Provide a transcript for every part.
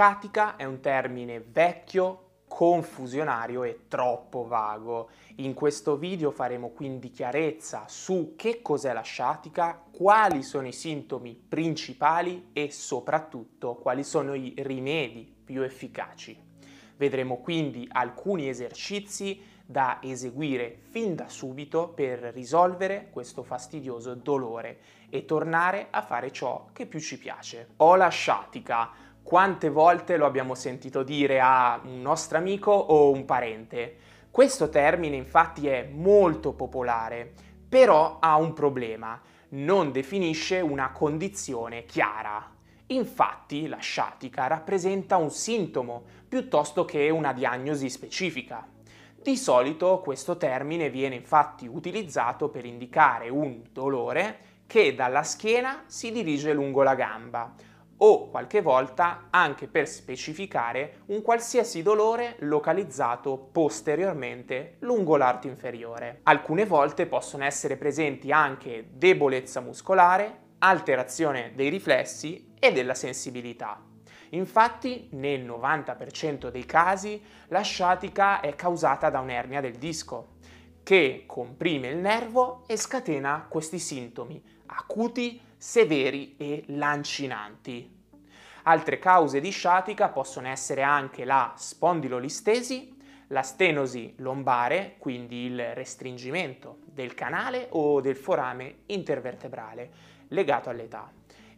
Sciatica è un termine vecchio, confusionario e troppo vago. In questo video faremo quindi chiarezza su che cos'è la sciatica, quali sono i sintomi principali e soprattutto quali sono i rimedi più efficaci. Vedremo quindi alcuni esercizi da eseguire fin da subito per risolvere questo fastidioso dolore e tornare a fare ciò che più ci piace. Ho la sciatica, quante volte lo abbiamo sentito dire a un nostro amico o un parente? Questo termine infatti è molto popolare, però ha un problema, non definisce una condizione chiara. Infatti la sciatica rappresenta un sintomo piuttosto che una diagnosi specifica. Di solito questo termine viene infatti utilizzato per indicare un dolore che dalla schiena si dirige lungo la gamba, o qualche volta anche per specificare un qualsiasi dolore localizzato posteriormente lungo l'arto inferiore. Alcune volte possono essere presenti anche debolezza muscolare, alterazione dei riflessi e della sensibilità. Infatti, nel 90% dei casi, la sciatica è causata da un'ernia del disco, che comprime il nervo e scatena questi sintomi acuti, severi e lancinanti. Altre cause di sciatica possono essere anche la spondilolistesi, la stenosi lombare, quindi il restringimento del canale o del forame intervertebrale legato all'età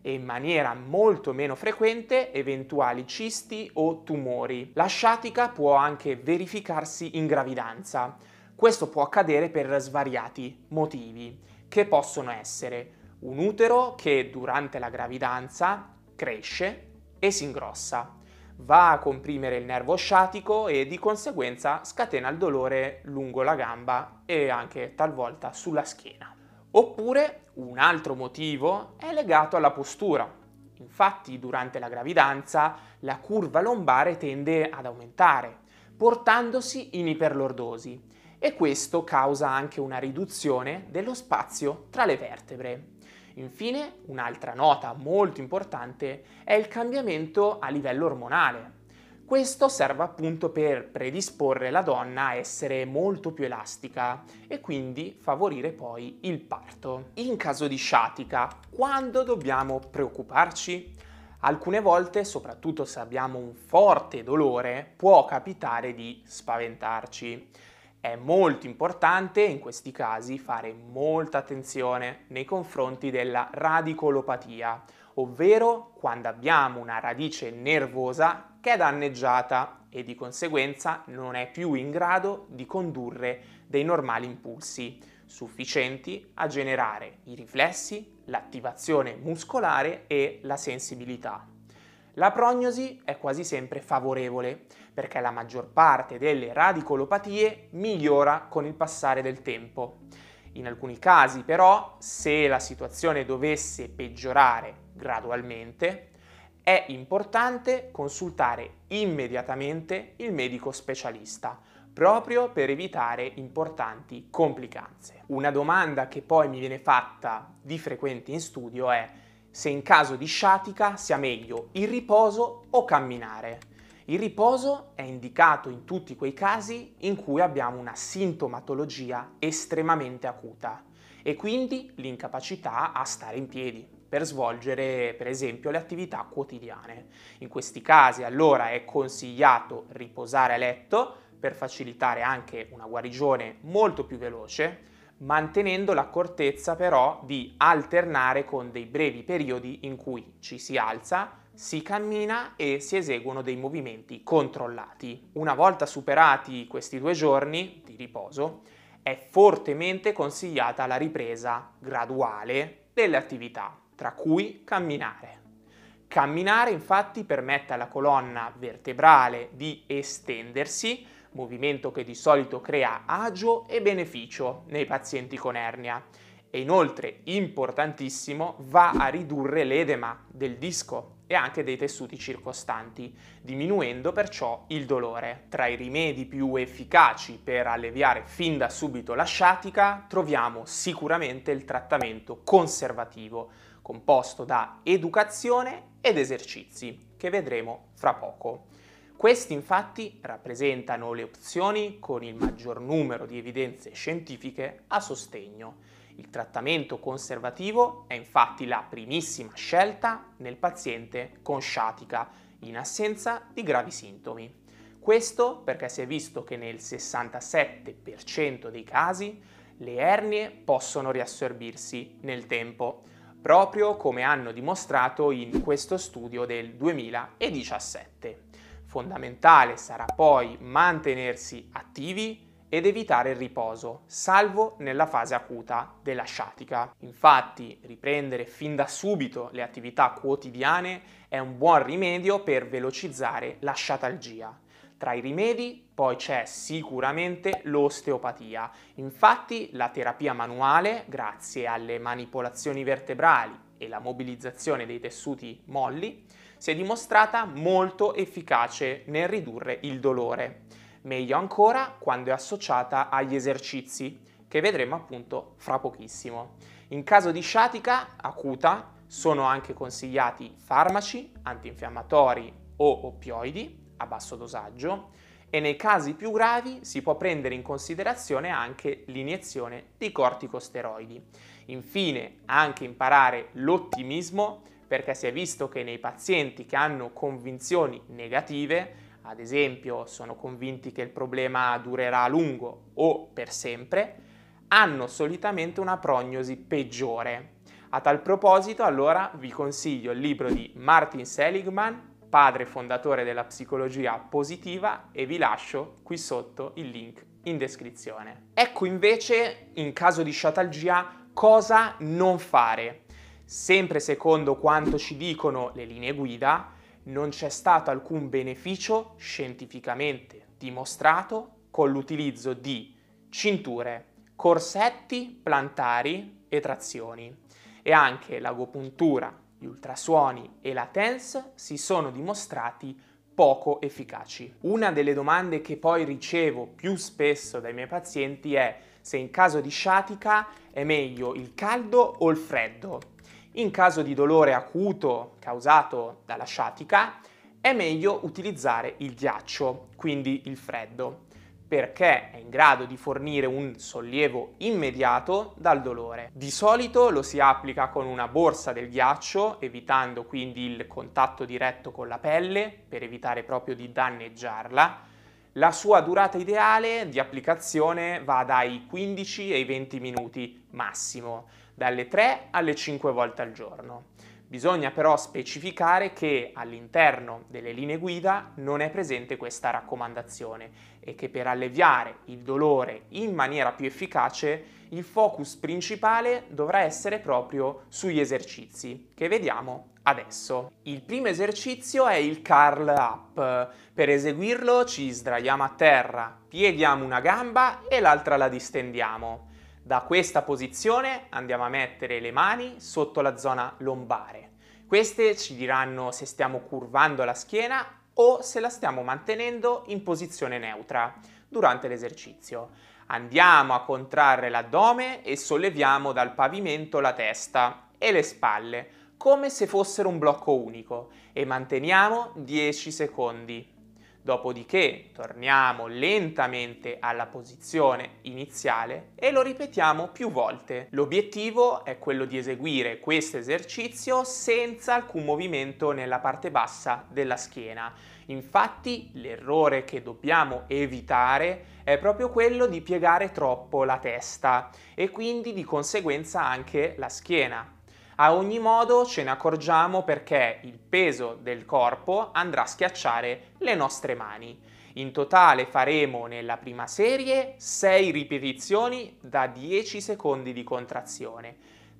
e in maniera molto meno frequente eventuali cisti o tumori. La sciatica può anche verificarsi in gravidanza. Questo può accadere per svariati motivi, che possono essere un utero che durante la gravidanza cresce e si ingrossa, va a comprimere il nervo sciatico e di conseguenza scatena il dolore lungo la gamba e anche talvolta sulla schiena. Oppure un altro motivo è legato alla postura. Infatti durante la gravidanza la curva lombare tende ad aumentare, portandosi in iperlordosi e questo causa anche una riduzione dello spazio tra le vertebre. Infine, un'altra nota molto importante è il cambiamento a livello ormonale. Questo serve appunto per predisporre la donna a essere molto più elastica e quindi favorire poi il parto. In caso di sciatica, quando dobbiamo preoccuparci? Alcune volte, soprattutto se abbiamo un forte dolore, può capitare di spaventarci. È molto importante in questi casi fare molta attenzione nei confronti della radicolopatia, ovvero quando abbiamo una radice nervosa che è danneggiata e di conseguenza non è più in grado di condurre dei normali impulsi sufficienti a generare i riflessi, l'attivazione muscolare e la sensibilità. La prognosi è quasi sempre favorevole perché la maggior parte delle radicolopatie migliora con il passare del tempo. In alcuni casi però, se la situazione dovesse peggiorare gradualmente, è importante consultare immediatamente il medico specialista, proprio per evitare importanti complicanze. Una domanda che poi mi viene fatta di frequente in studio è se in caso di sciatica sia meglio il riposo o camminare. Il riposo è indicato in tutti quei casi in cui abbiamo una sintomatologia estremamente acuta e quindi l'incapacità a stare in piedi per svolgere per esempio le attività quotidiane. In questi casi allora è consigliato riposare a letto per facilitare anche una guarigione molto più veloce, mantenendo l'accortezza però di alternare con dei brevi periodi in cui ci si alza, si cammina e si eseguono dei movimenti controllati. Una volta superati questi due giorni di riposo, è fortemente consigliata la ripresa graduale delle attività, tra cui camminare. Camminare infatti permette alla colonna vertebrale di estendersi, movimento che di solito crea agio e beneficio nei pazienti con ernia e inoltre, importantissimo, va a ridurre l'edema del disco e anche dei tessuti circostanti, diminuendo perciò il dolore. Tra i rimedi più efficaci per alleviare fin da subito la sciatica troviamo sicuramente il trattamento conservativo, composto da educazione ed esercizi. che vedremo fra poco. Questi infatti rappresentano le opzioni con il maggior numero di evidenze scientifiche a sostegno. Il trattamento conservativo è infatti la primissima scelta nel paziente con sciatica, in assenza di gravi sintomi. Questo perché si è visto che nel 67% dei casi le ernie possono riassorbirsi nel tempo, proprio come hanno dimostrato in questo studio del 2017. Fondamentale sarà poi mantenersi attivi ed evitare il riposo, salvo nella fase acuta della sciatica. Infatti, riprendere fin da subito le attività quotidiane è un buon rimedio per velocizzare la sciatalgia. Tra i rimedi poi c'è sicuramente l'osteopatia. Infatti la terapia manuale, grazie alle manipolazioni vertebrali e la mobilizzazione dei tessuti molli, si è dimostrata molto efficace nel ridurre il dolore. Meglio ancora quando è associata agli esercizi, che vedremo appunto fra pochissimo. In caso di sciatica acuta sono anche consigliati farmaci antinfiammatori o oppioidi a basso dosaggio e nei casi più gravi si può prendere in considerazione anche l'iniezione di corticosteroidi. Infine, anche imparare l'ottimismo perché si è visto che nei pazienti che hanno convinzioni negative, ad esempio sono convinti che il problema durerà a lungo o per sempre, hanno solitamente una prognosi peggiore. A tal proposito, allora vi consiglio il libro di Martin Seligman, padre fondatore della psicologia positiva, e vi lascio qui sotto il link in descrizione. Ecco invece, in caso di sciatalgia, cosa non fare. Sempre secondo quanto ci dicono le linee guida, non c'è stato alcun beneficio scientificamente dimostrato con l'utilizzo di cinture, corsetti plantari e trazioni e anche l'agopuntura, gli ultrasuoni e la TENS si sono dimostrati poco efficaci. Una delle domande che poi ricevo più spesso dai miei pazienti è se in caso di sciatica è meglio il caldo o il freddo. In caso di dolore acuto causato dalla sciatica è meglio utilizzare il ghiaccio, quindi il freddo, perché è in grado di fornire un sollievo immediato dal dolore. Di solito lo si applica con una borsa del ghiaccio, evitando quindi il contatto diretto con la pelle per evitare proprio di danneggiarla. La sua durata ideale di applicazione va dai 15 ai 20 minuti massimo dalle 3 alle 5 volte al giorno. Bisogna però specificare che all'interno delle linee guida non è presente questa raccomandazione e che per alleviare il dolore in maniera più efficace il focus principale dovrà essere proprio sugli esercizi che vediamo adesso. Il primo esercizio è il curl up. Per eseguirlo ci sdraiamo a terra, pieghiamo una gamba e l'altra la distendiamo. Da questa posizione andiamo a mettere le mani sotto la zona lombare. Queste ci diranno se stiamo curvando la schiena o se la stiamo mantenendo in posizione neutra durante l'esercizio. Andiamo a contrarre l'addome e solleviamo dal pavimento la testa e le spalle, come se fossero un blocco unico, e manteniamo 10 secondi. Dopodiché torniamo lentamente alla posizione iniziale e lo ripetiamo più volte. L'obiettivo è quello di eseguire questo esercizio senza alcun movimento nella parte bassa della schiena. Infatti l'errore che dobbiamo evitare è proprio quello di piegare troppo la testa e quindi di conseguenza anche la schiena. A ogni modo ce ne accorgiamo perché il peso del corpo andrà a schiacciare le nostre mani. In totale faremo nella prima serie 6 ripetizioni da 10 secondi di contrazione,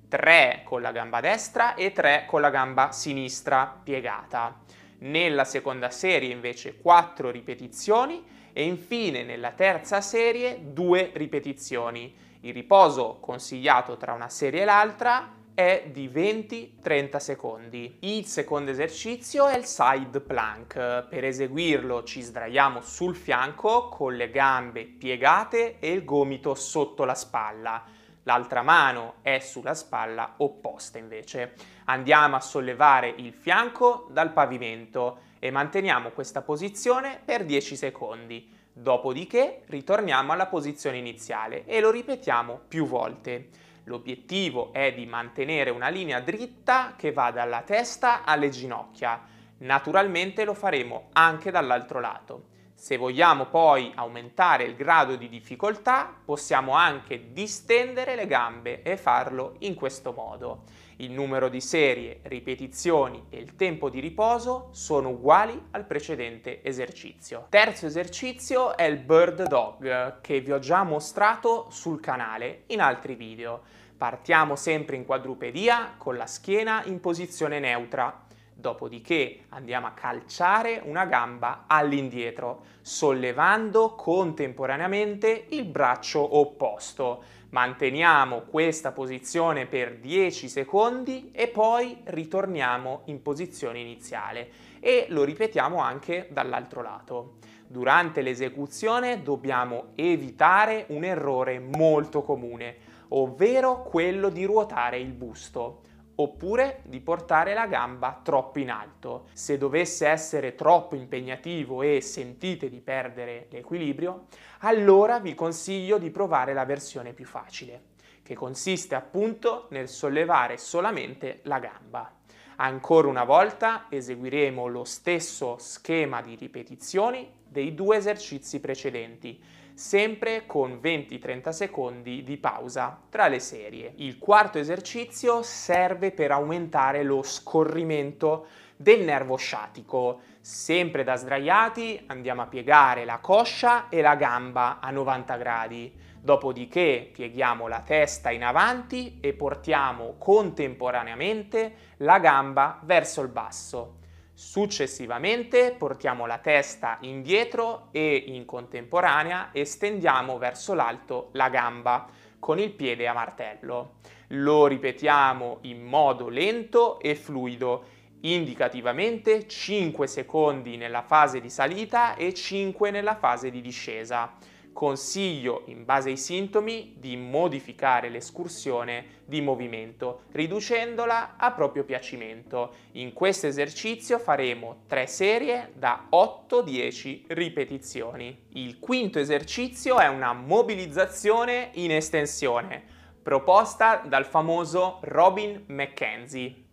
3 con la gamba destra e 3 con la gamba sinistra piegata. Nella seconda serie invece 4 ripetizioni e infine nella terza serie 2 ripetizioni. Il riposo consigliato tra una serie e l'altra è di 20-30 secondi. Il secondo esercizio è il side plank. Per eseguirlo ci sdraiamo sul fianco con le gambe piegate e il gomito sotto la spalla. l'altra mano è sulla spalla opposta invece. Andiamo a sollevare il fianco dal pavimento e manteniamo questa posizione per 10 secondi. Dopodiché ritorniamo alla posizione iniziale e lo ripetiamo più volte. L'obiettivo è di mantenere una linea dritta che va dalla testa alle ginocchia. Naturalmente lo faremo anche dall'altro lato. Se vogliamo poi aumentare il grado di difficoltà, possiamo anche distendere le gambe e farlo in questo modo. Il numero di serie, ripetizioni e il tempo di riposo sono uguali al precedente esercizio. Terzo esercizio è il Bird Dog che vi ho già mostrato sul canale in altri video. Partiamo sempre in quadrupedia con la schiena in posizione neutra Dopodiché andiamo a calciare una gamba all'indietro, sollevando contemporaneamente il braccio opposto. Manteniamo questa posizione per 10 secondi e poi ritorniamo in posizione iniziale e lo ripetiamo anche dall'altro lato. Durante l'esecuzione dobbiamo evitare un errore molto comune, ovvero quello di ruotare il busto oppure di portare la gamba troppo in alto. Se dovesse essere troppo impegnativo e sentite di perdere l'equilibrio, allora vi consiglio di provare la versione più facile, che consiste appunto nel sollevare solamente la gamba. Ancora una volta eseguiremo lo stesso schema di ripetizioni dei due esercizi precedenti, sempre con 20-30 secondi di pausa tra le serie. Il quarto esercizio serve per aumentare lo scorrimento del nervo sciatico. Sempre da sdraiati andiamo a piegare la coscia e la gamba a 90 gradi. Dopodiché pieghiamo la testa in avanti e portiamo contemporaneamente la gamba verso il basso. Successivamente portiamo la testa indietro e in contemporanea estendiamo verso l'alto la gamba con il piede a martello. Lo ripetiamo in modo lento e fluido, indicativamente 5 secondi nella fase di salita e 5 nella fase di discesa consiglio, in base ai sintomi, di modificare l'escursione di movimento, riducendola a proprio piacimento. In questo esercizio faremo 3 serie da 8-10 ripetizioni. Il quinto esercizio è una mobilizzazione in estensione, proposta dal famoso Robin McKenzie.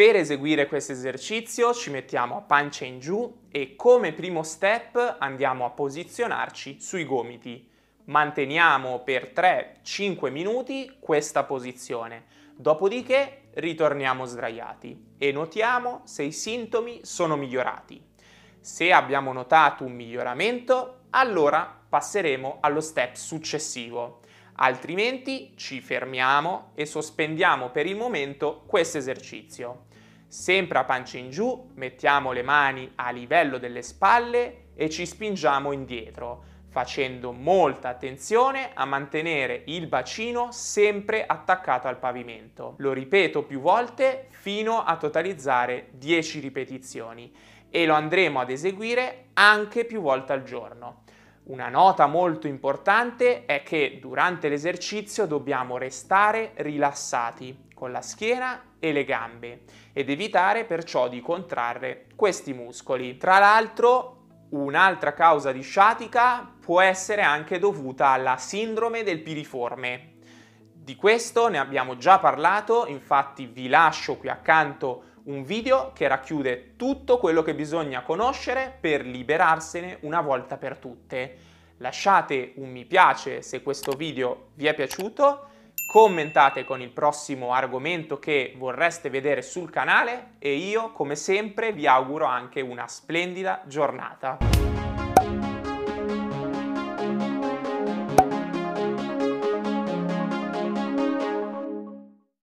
Per eseguire questo esercizio ci mettiamo a pancia in giù e come primo step andiamo a posizionarci sui gomiti. Manteniamo per 3-5 minuti questa posizione, dopodiché ritorniamo sdraiati e notiamo se i sintomi sono migliorati. Se abbiamo notato un miglioramento, allora passeremo allo step successivo altrimenti ci fermiamo e sospendiamo per il momento questo esercizio. Sempre a pancia in giù, mettiamo le mani a livello delle spalle e ci spingiamo indietro, facendo molta attenzione a mantenere il bacino sempre attaccato al pavimento. Lo ripeto più volte fino a totalizzare 10 ripetizioni e lo andremo ad eseguire anche più volte al giorno. Una nota molto importante è che durante l'esercizio dobbiamo restare rilassati con la schiena e le gambe ed evitare perciò di contrarre questi muscoli. Tra l'altro un'altra causa di sciatica può essere anche dovuta alla sindrome del piriforme. Di questo ne abbiamo già parlato, infatti vi lascio qui accanto un video che racchiude tutto quello che bisogna conoscere per liberarsene una volta per tutte. Lasciate un mi piace se questo video vi è piaciuto commentate con il prossimo argomento che vorreste vedere sul canale e io come sempre vi auguro anche una splendida giornata.